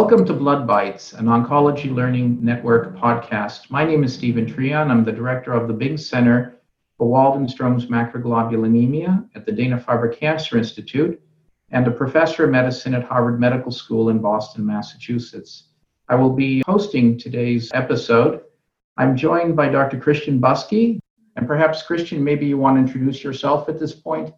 Welcome to Blood Bytes, an oncology learning network podcast. My name is Steven Treon. I'm the director of the Bing Center for Waldenstrom's macroglobulinemia at the Dana-Farber Cancer Institute and a professor of medicine at Harvard Medical School in Boston, Massachusetts. I will be hosting today's episode. I'm joined by Dr. Christian Buske, and perhaps Christian, maybe you want to introduce yourself at this point.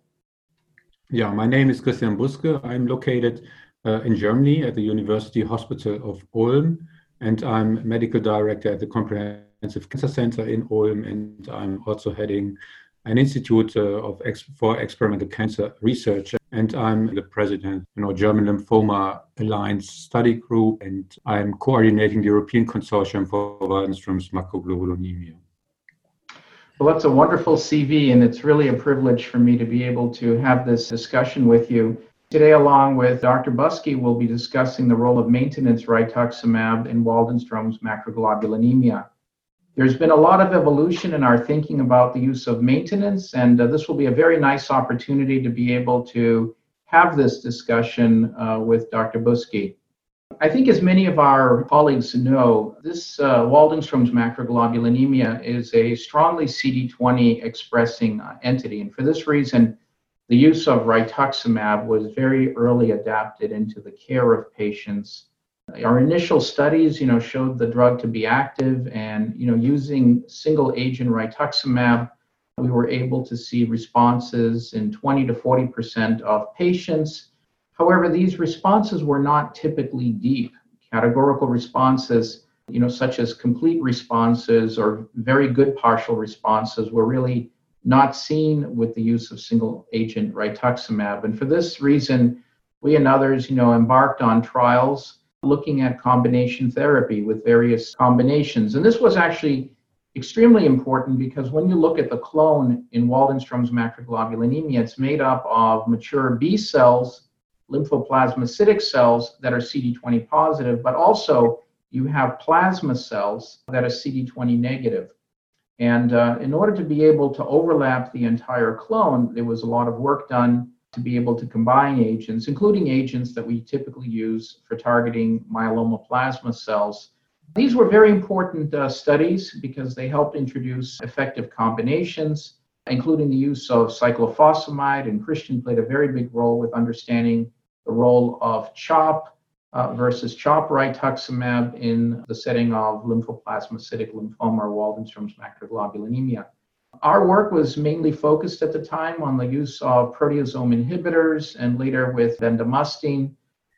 Yeah, my name is Christian Buske. I'm located uh, in Germany at the University Hospital of Ulm, and I'm medical director at the Comprehensive Cancer Center in Ulm, and I'm also heading an institute uh, of ex- for experimental cancer research, and I'm the president, you know, German Lymphoma Alliance Study Group, and I'm coordinating the European Consortium for Waldenstrom's macroglobulinemia. Well, that's a wonderful CV, and it's really a privilege for me to be able to have this discussion with you. Today, along with Dr. Buske, we'll be discussing the role of maintenance rituximab in Waldenstrom's macroglobulinemia. There's been a lot of evolution in our thinking about the use of maintenance, and uh, this will be a very nice opportunity to be able to have this discussion uh, with Dr. Buske. I think, as many of our colleagues know, this uh, Waldenstrom's macroglobulinemia is a strongly CD20 expressing uh, entity, and for this reason, the use of rituximab was very early adapted into the care of patients. Our initial studies, you know, showed the drug to be active, and you know, using single agent rituximab, we were able to see responses in 20 to 40 percent of patients. However, these responses were not typically deep. Categorical responses, you know, such as complete responses or very good partial responses, were really not seen with the use of single agent rituximab. And for this reason, we and others, you know, embarked on trials looking at combination therapy with various combinations. And this was actually extremely important because when you look at the clone in Waldenstrom's macroglobulinemia, it's made up of mature B cells, lymphoplasmacytic cells that are CD20 positive, but also you have plasma cells that are CD20 negative. And uh, in order to be able to overlap the entire clone, there was a lot of work done to be able to combine agents, including agents that we typically use for targeting myeloma plasma cells. These were very important uh, studies because they helped introduce effective combinations, including the use of cyclophosphamide, and Christian played a very big role with understanding the role of CHOP uh, versus CHOP rituximab in the setting of lymphoplasmacytic lymphoma or Waldenstrom's macroglobulinemia. Our work was mainly focused at the time on the use of proteasome inhibitors and later with bendamustine.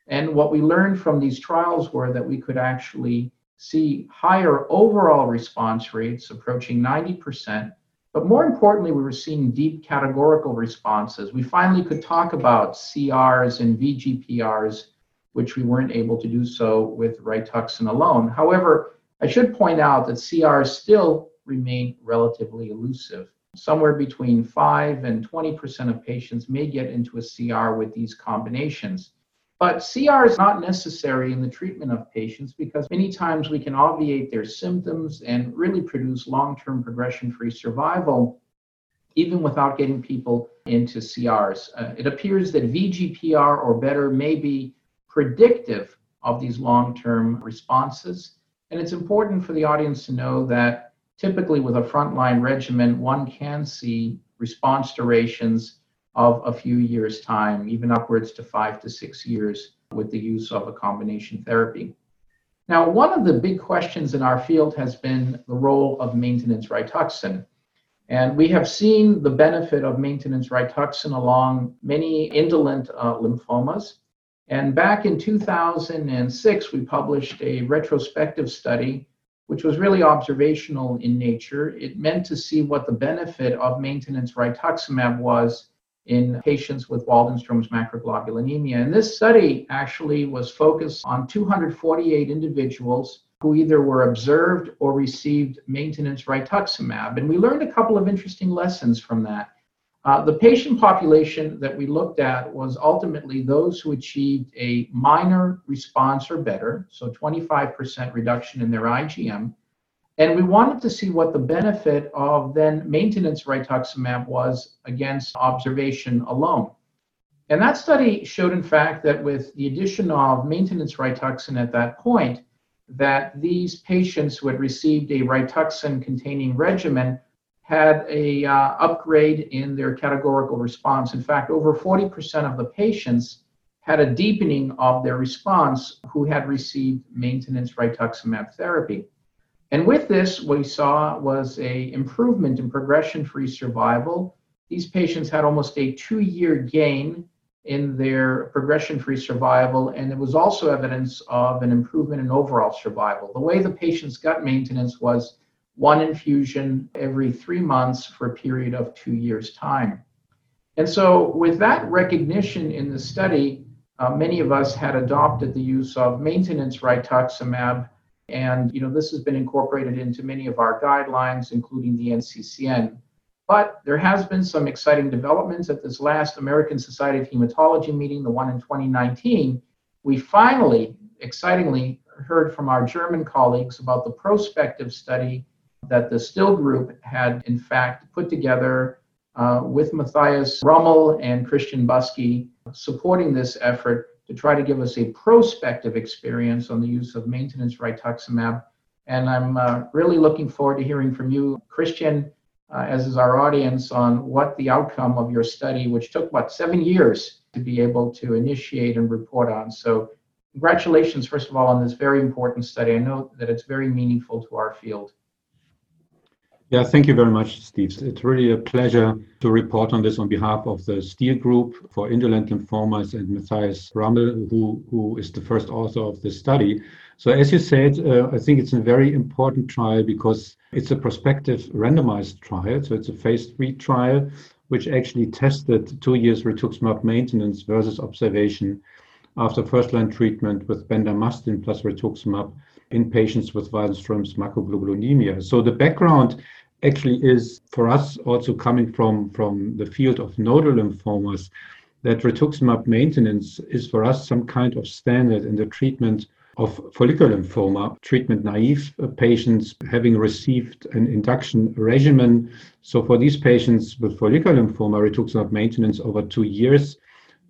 And what we learned from these trials were that we could actually see higher overall response rates approaching 90%. But more importantly, we were seeing deep categorical responses. We finally could talk about CRs and VGPRs which we weren't able to do so with Rituxan alone. However, I should point out that CRs still remain relatively elusive. Somewhere between 5 and 20% of patients may get into a CR with these combinations. But CR is not necessary in the treatment of patients because many times we can obviate their symptoms and really produce long term progression free survival, even without getting people into CRs. Uh, it appears that VGPR or better may be predictive of these long term responses. And it's important for the audience to know that typically with a frontline regimen, one can see response durations of a few years' time, even upwards to five to six years with the use of a combination therapy. Now, one of the big questions in our field has been the role of maintenance Rituxan. And we have seen the benefit of maintenance Rituxan along many indolent uh, lymphomas. And back in 2006, we published a retrospective study, which was really observational in nature. It meant to see what the benefit of maintenance rituximab was in patients with Waldenstrom's macroglobulinemia. And this study actually was focused on 248 individuals who either were observed or received maintenance rituximab. And we learned a couple of interesting lessons from that. Uh, the patient population that we looked at was ultimately those who achieved a minor response or better, so 25% reduction in their IgM. And we wanted to see what the benefit of then maintenance rituximab was against observation alone. And that study showed, in fact, that with the addition of maintenance Rituxan at that point, that these patients who had received a Rituxan containing regimen had a uh, upgrade in their categorical response. In fact, over 40% of the patients had a deepening of their response who had received maintenance rituximab therapy. And with this, what we saw was a improvement in progression-free survival. These patients had almost a two-year gain in their progression-free survival, and there was also evidence of an improvement in overall survival. The way the patients got maintenance was one infusion every three months for a period of two years' time. And so, with that recognition in the study, uh, many of us had adopted the use of maintenance rituximab, and you know this has been incorporated into many of our guidelines, including the NCCN. But there has been some exciting developments at this last American Society of Hematology meeting, the one in 2019. We finally, excitingly, heard from our German colleagues about the prospective study that the Still group had, in fact, put together uh, with Matthias Rummel and Christian Buske supporting this effort to try to give us a prospective experience on the use of maintenance rituximab. And I'm uh, really looking forward to hearing from you, Christian, uh, as is our audience, on what the outcome of your study, which took, what, seven years to be able to initiate and report on. So, congratulations, first of all, on this very important study. I know that it's very meaningful to our field. Yeah, thank you very much, Steve. It's really a pleasure to report on this on behalf of the StiL Group for Indolent Lymphomas and Matthias Rummel, who, who is the first author of this study. So, as you said, uh, I think it's a very important trial because it's a prospective randomized trial. So, it's a phase three trial which actually tested two years rituximab maintenance versus observation after first line treatment with bendamustine plus rituximab in patients with Waldenström's macroglobulinemia. So the background actually is for us also coming from, from the field of nodal lymphomas that rituximab maintenance is for us some kind of standard in the treatment of follicular lymphoma, treatment naive patients having received an induction regimen. So for these patients with follicular lymphoma, rituximab maintenance over two years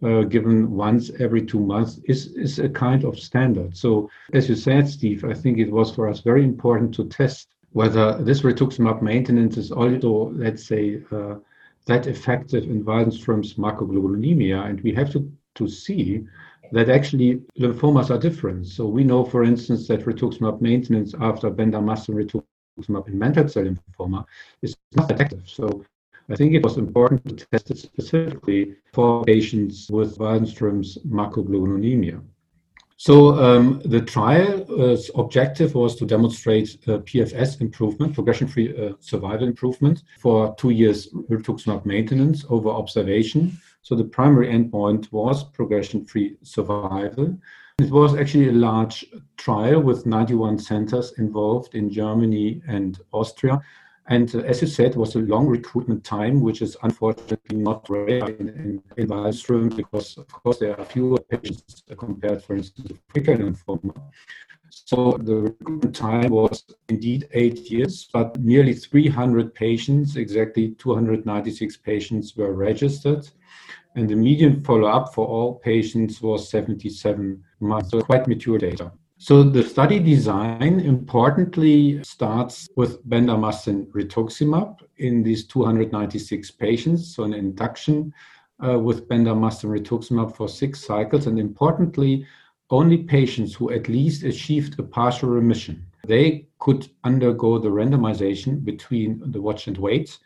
uh, given once every two months is, is a kind of standard. So, as you said, Steve, I think it was for us very important to test whether this rituximab maintenance is also, let's say, uh, that effective in Waldenström's macroglobulinemia. And we have to, to see that actually lymphomas are different. So we know, for instance, that rituximab maintenance after bendamustine rituximab in mantle cell lymphoma is not effective. So I think it was important to test it specifically for patients with Waldenström's macroglobulinemia. So um, the trial's objective was to demonstrate uh, PFS improvement, progression-free uh, survival improvement for two years rituximab maintenance over observation. So the primary endpoint was progression-free survival. It was actually a large trial with 91 centers involved in Germany and Austria. And uh, as you said, it was a long recruitment time, which is unfortunately not rare in, in, in because, of course, there are fewer patients compared, for instance, to follicular lymphoma. So the recruitment time was indeed eight years, but nearly 300 patients, exactly 296 patients were registered. And the median follow up for all patients was 77 months, so quite mature data. So the study design importantly starts with bendamustine rituximab in these 296 patients, so an induction uh, with bendamustine rituximab for six cycles, and importantly, only patients who at least achieved a partial remission. They could undergo the randomization between the watch and wait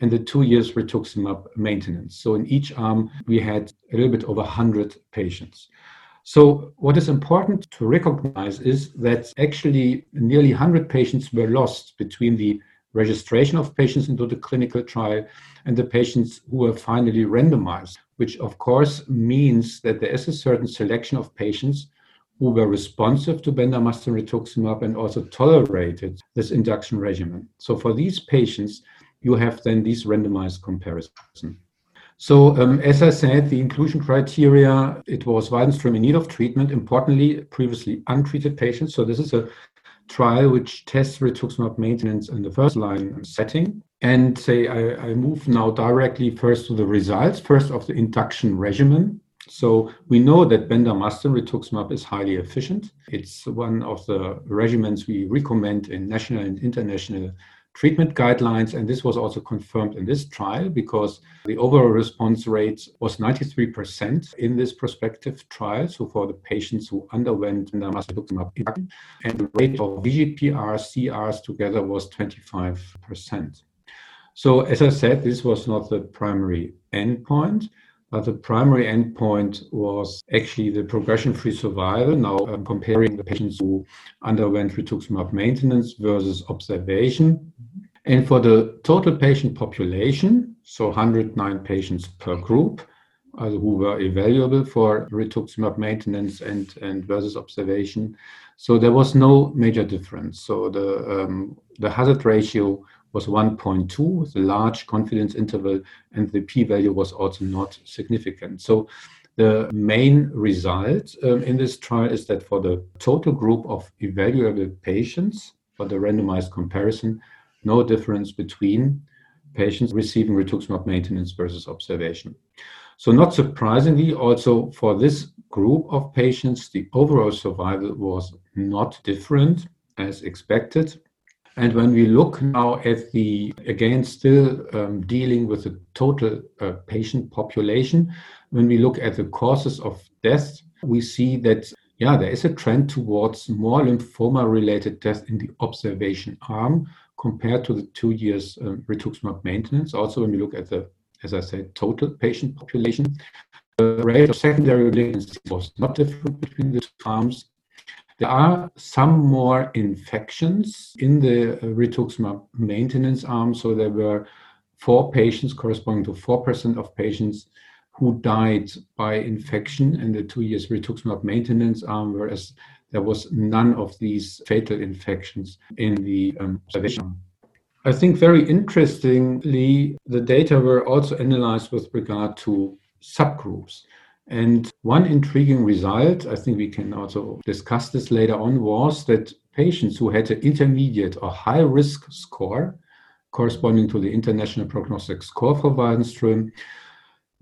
and the two years rituximab maintenance. So in each arm, we had a little bit over 100 patients. So, what is important to recognize is that actually nearly 100 patients were lost between the registration of patients into the clinical trial and the patients who were finally randomized, which of course means that there is a certain selection of patients who were responsive to bendamustine rituximab and also tolerated this induction regimen. So for these patients, you have then these randomized comparison. So, um, as I said, the inclusion criteria, it was Waldenström in need of treatment, importantly, previously untreated patients. So, this is a trial which tests rituximab maintenance in the first line setting. And say I, I move now directly first to the results, first of the induction regimen. So we know that bendamustine rituximab is highly efficient. It's one of the regimens we recommend in national and international treatment guidelines. And this was also confirmed in this trial because the overall response rate was 93% in this prospective trial. So for the patients who underwent bendamustine and the rate of VGPR, CRs together was 25%. So as I said, this was not the primary endpoint. But the primary endpoint was actually the progression-free survival. Now, um, comparing the patients who underwent rituximab maintenance versus observation. And for the total patient population, so 109 patients per group, uh, who were evaluable for rituximab maintenance and, and versus observation. So there was no major difference. So the um, the hazard ratio was 1.2, the large confidence interval, and the p-value was also not significant. So the main result um, in this trial is that for the total group of evaluable patients, for the randomized comparison, no difference between patients receiving rituximab maintenance versus observation. So not surprisingly, also for this group of patients, the overall survival was not different as expected. And when we look now at the, again, still um, dealing with the total uh, patient population, when we look at the causes of death, we see that, yeah, there is a trend towards more lymphoma related death in the observation arm compared to the two years um, rituximab maintenance. Also, when we look at the, as I said, total patient population, the rate of secondary malignancy was not different between the two arms. There are some more infections in the rituximab maintenance arm. So there were four patients corresponding to 4% of patients who died by infection in the two years rituximab maintenance arm, whereas there was none of these fatal infections in the um. I think very interestingly, the data were also analyzed with regard to subgroups. And one intriguing result, I think we can also discuss this later on, was that patients who had an intermediate or high risk score corresponding to the international prognostic score for Waldenström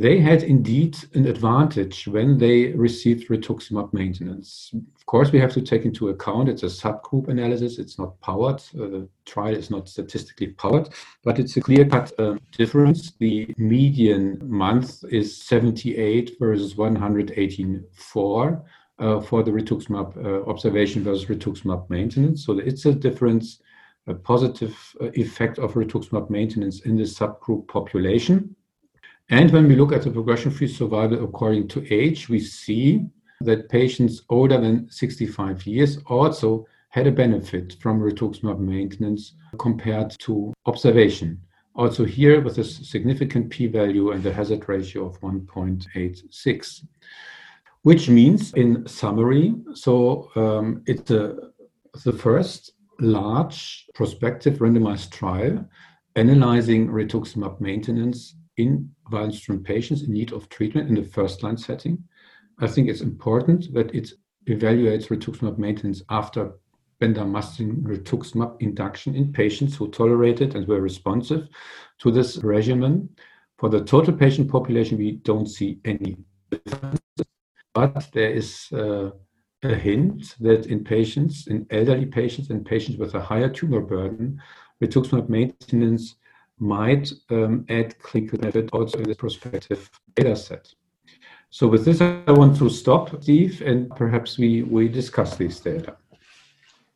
they had indeed an advantage when they received rituximab maintenance. Of course, we have to take into account it's a subgroup analysis. It's not powered. Uh, the trial is not statistically powered, but it's a clear-cut uh, difference. The median month is 78 versus 184 uh, for the rituximab uh, observation versus rituximab maintenance. So it's a difference, a positive uh, effect of rituximab maintenance in the subgroup population. And when we look at the progression-free survival according to age, we see that patients older than 65 years also had a benefit from rituximab maintenance compared to observation. Also here with a significant p-value and a hazard ratio of 1.86, which means in summary, so um, it's a, the first large prospective randomized trial analyzing rituximab maintenance in Waldenström patients in need of treatment in the first line setting. I think it's important that it evaluates rituximab maintenance after bendamustine rituximab induction in patients who tolerated and were responsive to this regimen. For the total patient population, we don't see any differences, but there is uh, a hint that in patients, in elderly patients and patients with a higher tumor burden, rituximab maintenance might um, add clinical benefit also in this prospective data set. So with this, I want to stop, Steve, and perhaps we, we discuss these data.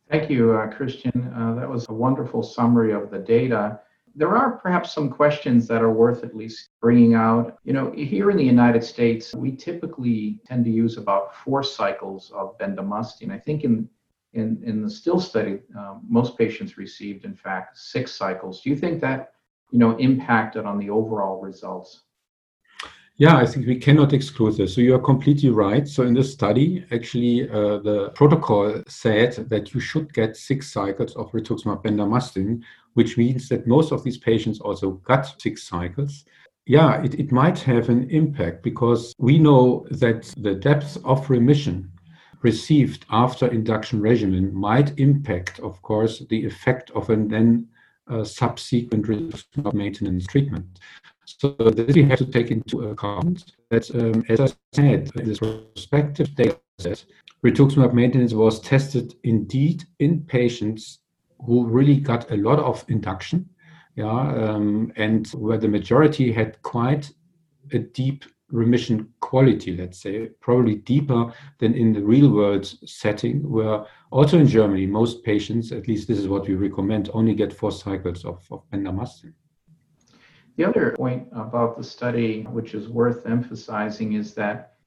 Thank you, uh, Christian. Uh, that was a wonderful summary of the data. There are perhaps some questions that are worth at least bringing out. You know, here in the United States, we typically tend to use about four cycles of bendamustine. I think in in, in the still study, um, most patients received, in fact, six cycles. Do you think that you know, impacted on the overall results? Yeah, I think we cannot exclude this. So you are completely right. So in this study, actually, uh, the protocol said that you should get six cycles of rituximab bendamustine, which means that most of these patients also got six cycles. Yeah, it, it might have an impact because we know that the depth of remission received after induction regimen might impact, of course, the effect of an then subsequent rituximab maintenance treatment. So this we have to take into account that, um, as I said, in this prospective data set, rituximab maintenance was tested indeed in patients who really got a lot of induction, yeah, um, and where the majority had quite a deep remission quality, let's say, probably deeper than in the real world setting, where also in Germany, most patients, at least this is what we recommend, only get four cycles of, of bendamustine. The other point about the study, which is worth emphasizing, is that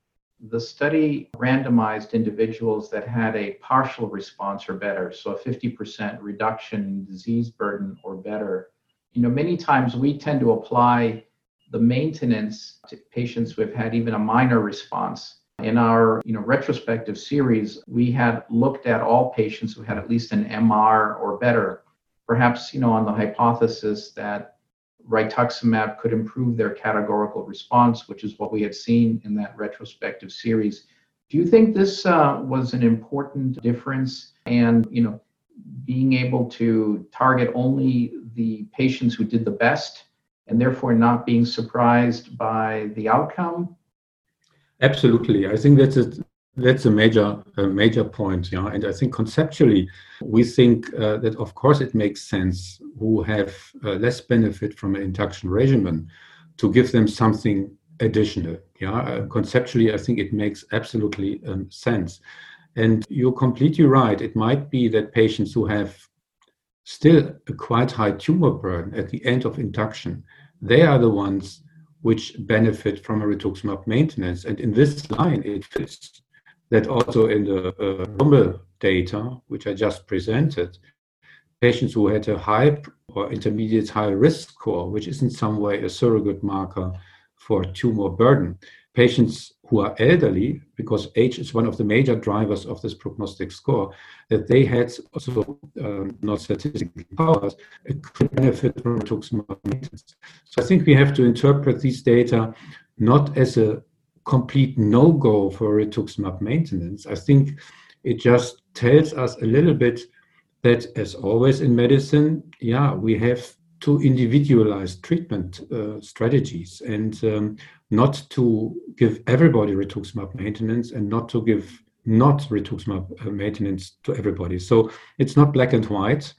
the study randomized individuals that had a partial response or better, so a 50% reduction in disease burden or better. You know, many times we tend to apply the maintenance to patients who have had even a minor response. In our you know, retrospective series, we had looked at all patients who had at least an MR or better, perhaps you know, on the hypothesis that rituximab could improve their categorical response, which is what we had seen in that retrospective series. Do you think this uh, was an important difference? And you know, being able to target only the patients who did the best and therefore not being surprised by the outcome? Absolutely. I think that's a that's a major a major point, yeah. And I think conceptually, we think uh, that of course it makes sense who have uh, less benefit from an induction regimen to give them something additional. Yeah, uh, conceptually, I think it makes absolutely um, sense. And you're completely right. It might be that patients who have still a quite high tumor burden at the end of induction, they are the ones which benefit from a rituximab maintenance. And in this line, it fits that also in the uh, Rummel data, which I just presented, patients who had a high or intermediate high risk score, which is in some way a surrogate marker for tumor burden, patients who are elderly, because age is one of the major drivers of this prognostic score, that they had also um, not statistically powers, a benefit from rituximab maintenance. So I think we have to interpret these data not as a complete no-go for rituximab maintenance. I think it just tells us a little bit that, as always in medicine, yeah, we have to individualize treatment uh, strategies and um, not to give everybody rituximab maintenance and not to give not rituximab uh, maintenance to everybody. So it's not black and white.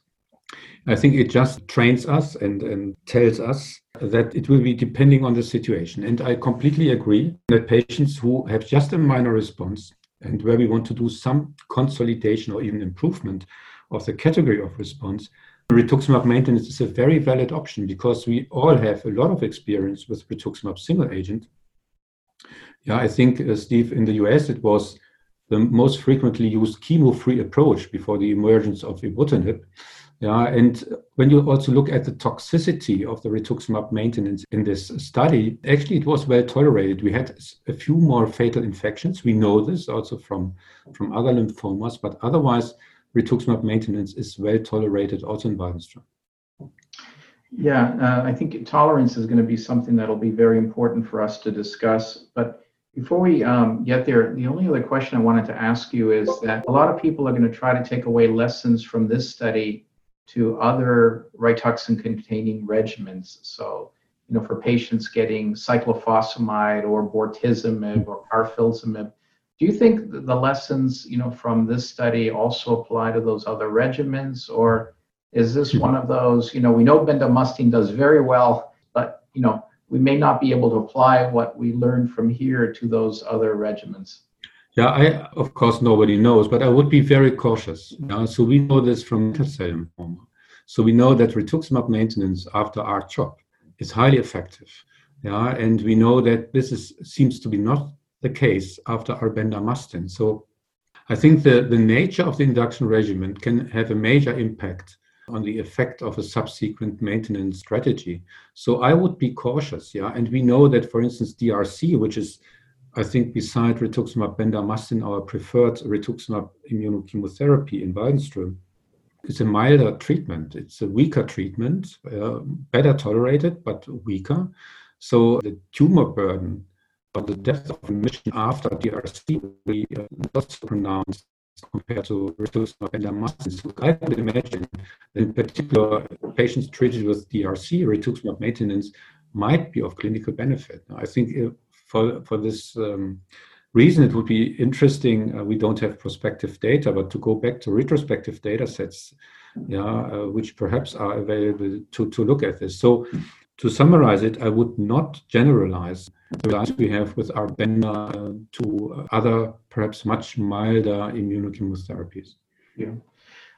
I think it just trains us and, and tells us that it will be depending on the situation. And I completely agree that patients who have just a minor response and where we want to do some consolidation or even improvement of the category of response, rituximab maintenance is a very valid option because we all have a lot of experience with rituximab single agent. Yeah, I think, uh, Steve, in the US, it was the most frequently used chemo-free approach before the emergence of ibrutinib. Yeah, and when you also look at the toxicity of the rituximab maintenance in this study, actually it was well tolerated. We had a few more fatal infections. We know this also from, from other lymphomas, but otherwise rituximab maintenance is well tolerated also in Waldenström. Yeah, uh, I think tolerance is going to be something that'll be very important for us to discuss. But before we um, get there, the only other question I wanted to ask you is that a lot of people are going to try to take away lessons from this study to other Rituxan containing regimens. So, you know, for patients getting cyclophosphamide or bortezomib or carfilzomib, do you think the lessons, you know, from this study also apply to those other regimens, or is this hmm. one of those, you know, we know bendamustine does very well, but you know, we may not be able to apply what we learned from here to those other regimens. Yeah, I of course nobody knows, but I would be very cautious. Yeah? So we know this from cell lymphoma. So we know that rituximab maintenance after R-CHOP is highly effective. Yeah, and we know that this is seems to be not the case after bendamustine. So I think the, the nature of the induction regimen can have a major impact on the effect of a subsequent maintenance strategy. So I would be cautious, yeah. And we know that, for instance, DRC, which is, I think, beside rituximab bendamustine, our preferred rituximab immunochemotherapy in Waldenström, is a milder treatment. It's a weaker treatment, uh, better tolerated, but weaker. So the tumor burden but the depth of remission after DRC will be uh, not so pronounced compared to rituximab and bendamustine. So I would imagine that in particular, patients treated with DRC, rituximab maintenance, might be of clinical benefit. I think uh, for, for this um, reason, it would be interesting. Uh, we don't have prospective data, but to go back to retrospective data sets, yeah, uh, which perhaps are available to, to look at this. So to summarize it, I would not generalize the results we have with our uh, to other, perhaps much milder immunochemotherapies. Yeah.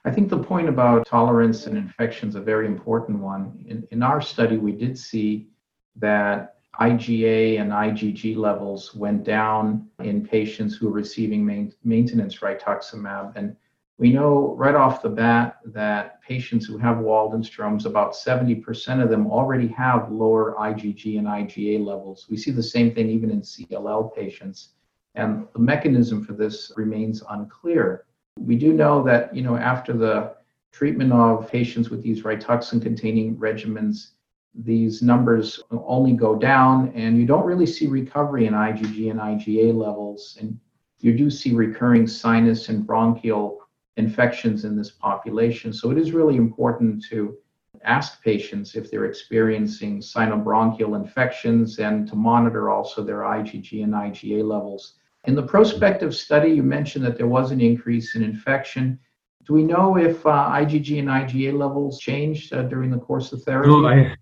I think the point about tolerance and infection is a very important one. In, in our study, we did see that IgA and IgG levels went down in patients who were receiving main, maintenance rituximab. And we know right off the bat that patients who have Waldenstrom's, about 70% of them already have lower IgG and IgA levels. We see the same thing even in CLL patients. And the mechanism for this remains unclear. We do know that, you know, after the treatment of patients with these Rituxan containing regimens, these numbers only go down and you don't really see recovery in IgG and IgA levels. And you do see recurring sinus and bronchial infections in this population. So it is really important to ask patients if they're experiencing sinobronchial infections and to monitor also their IgG and IgA levels. In the prospective study, you mentioned that there was an increase in infection. Do we know if uh, IgG and IgA levels changed uh, during the course of therapy? No, I,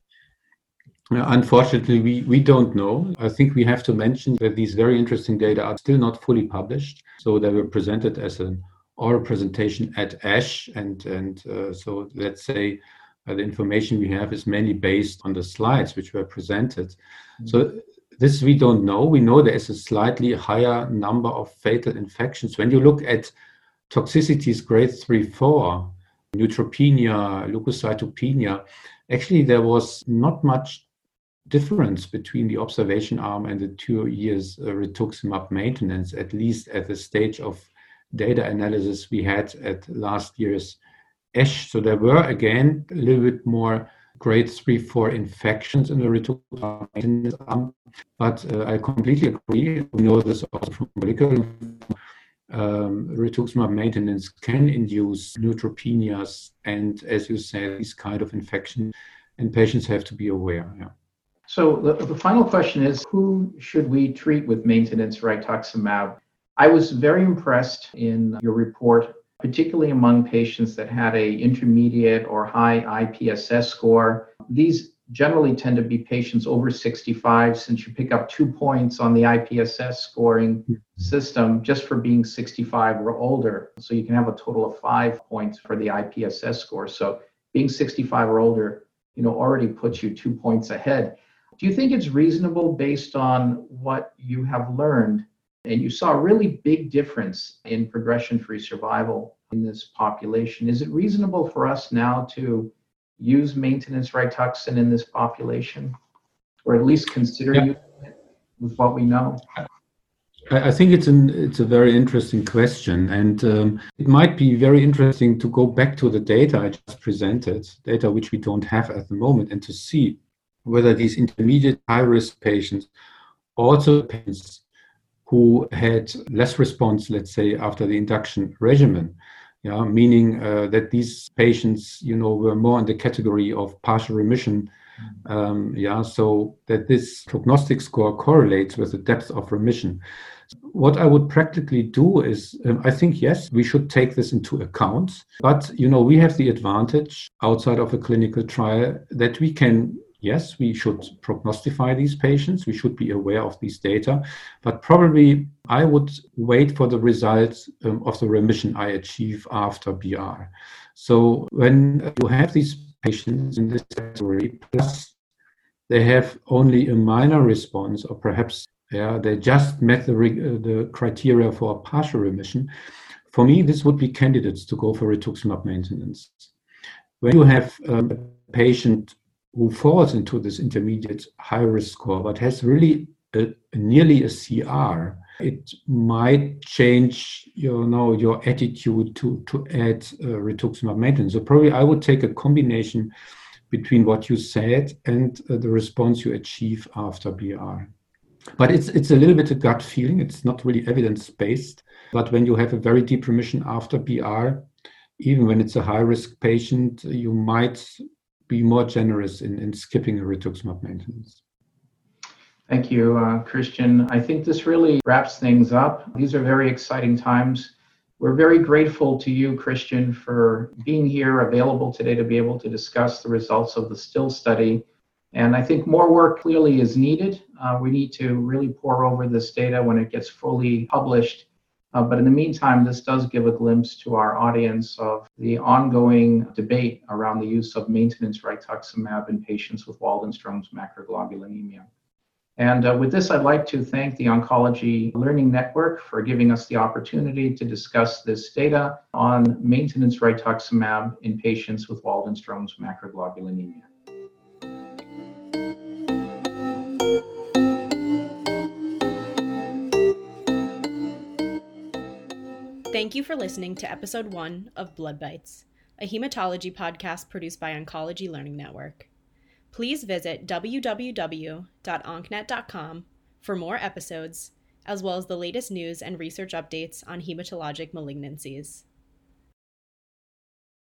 Unfortunately, we, we don't know. I think we have to mention that these very interesting data are still not fully published. So they were presented as an oral presentation at ASH. And, and uh, so let's say uh, the information we have is mainly based on the slides which were presented. Mm-hmm. So this we don't know. We know there is a slightly higher number of fatal infections. When you look at toxicities grade 3 4, neutropenia, leukocytopenia, actually there was not much difference between the observation arm and the two years uh, rituximab maintenance, at least at the stage of data analysis we had at last year's ASH. So there were again a little bit more grade 3 4 infections in the maintenance arm. But uh, I completely agree. We know this also from molecular um, rituximab maintenance can induce neutropenias and, as you say, these kind of infection, and patients have to be aware. Yeah. So the, the final question is, who should we treat with maintenance rituximab? I was very impressed in your report, particularly among patients that had a intermediate or high IPSS score. These generally tend to be patients over 65 since you pick up two points on the IPSS scoring system just for being 65 or older. So you can have a total of five points for the IPSS score. So being 65 or older, you know, already puts you two points ahead. Do you think it's reasonable based on what you have learned? And you saw a really big difference in progression free survival in this population. Is it reasonable for us now to use maintenance Rituxan in this population? Or at least consider yeah. using it with what we know? I think it's an it's a very interesting question, and um, it might be very interesting to go back to the data I just presented, data which we don't have at the moment, and to see whether these intermediate high risk patients, also patients who had less response, let's say, after the induction regimen, yeah, meaning uh, that these patients, you know, were more in the category of partial remission. Um, yeah, so that this prognostic score correlates with the depth of remission. What I would practically do is, um, I think, yes, we should take this into account. But, you know, we have the advantage outside of a clinical trial that we can yes, we should prognostify these patients. We should be aware of these data. But probably I would wait for the results um, of the remission I achieve after BR. So when you have these patients in this category, plus they have only a minor response, or perhaps yeah, they just met the, uh, the criteria for a partial remission. For me, this would be candidates to go for rituximab maintenance. When you have um, a patient who falls into this intermediate high risk score but has really a, nearly a CR, it might change you know your attitude to to add uh, rituximab maintenance. So probably I would take a combination between what you said and uh, the response you achieve after BR. But it's it's a little bit a gut feeling. It's not really evidence based. But when you have a very deep remission after BR, even when it's a high risk patient, you might be more generous in, in skipping a rituximab maintenance. Thank you, uh, Christian. I think this really wraps things up. These are very exciting times. We're very grateful to you, Christian, for being here, available today to be able to discuss the results of the STILL study. And I think more work clearly is needed. Uh, we need to really pour over this data when it gets fully published. Uh, but in the meantime, this does give a glimpse to our audience of the ongoing debate around the use of maintenance rituximab in patients with Waldenstrom's macroglobulinemia. And uh, with this, I'd like to thank the Oncology Learning Network for giving us the opportunity to discuss this data on maintenance rituximab in patients with Waldenstrom's macroglobulinemia. Thank you for listening to episode one of Blood Bytes, a hematology podcast produced by Oncology Learning Network. Please visit www.oncnet.com for more episodes, as well as the latest news and research updates on hematologic malignancies.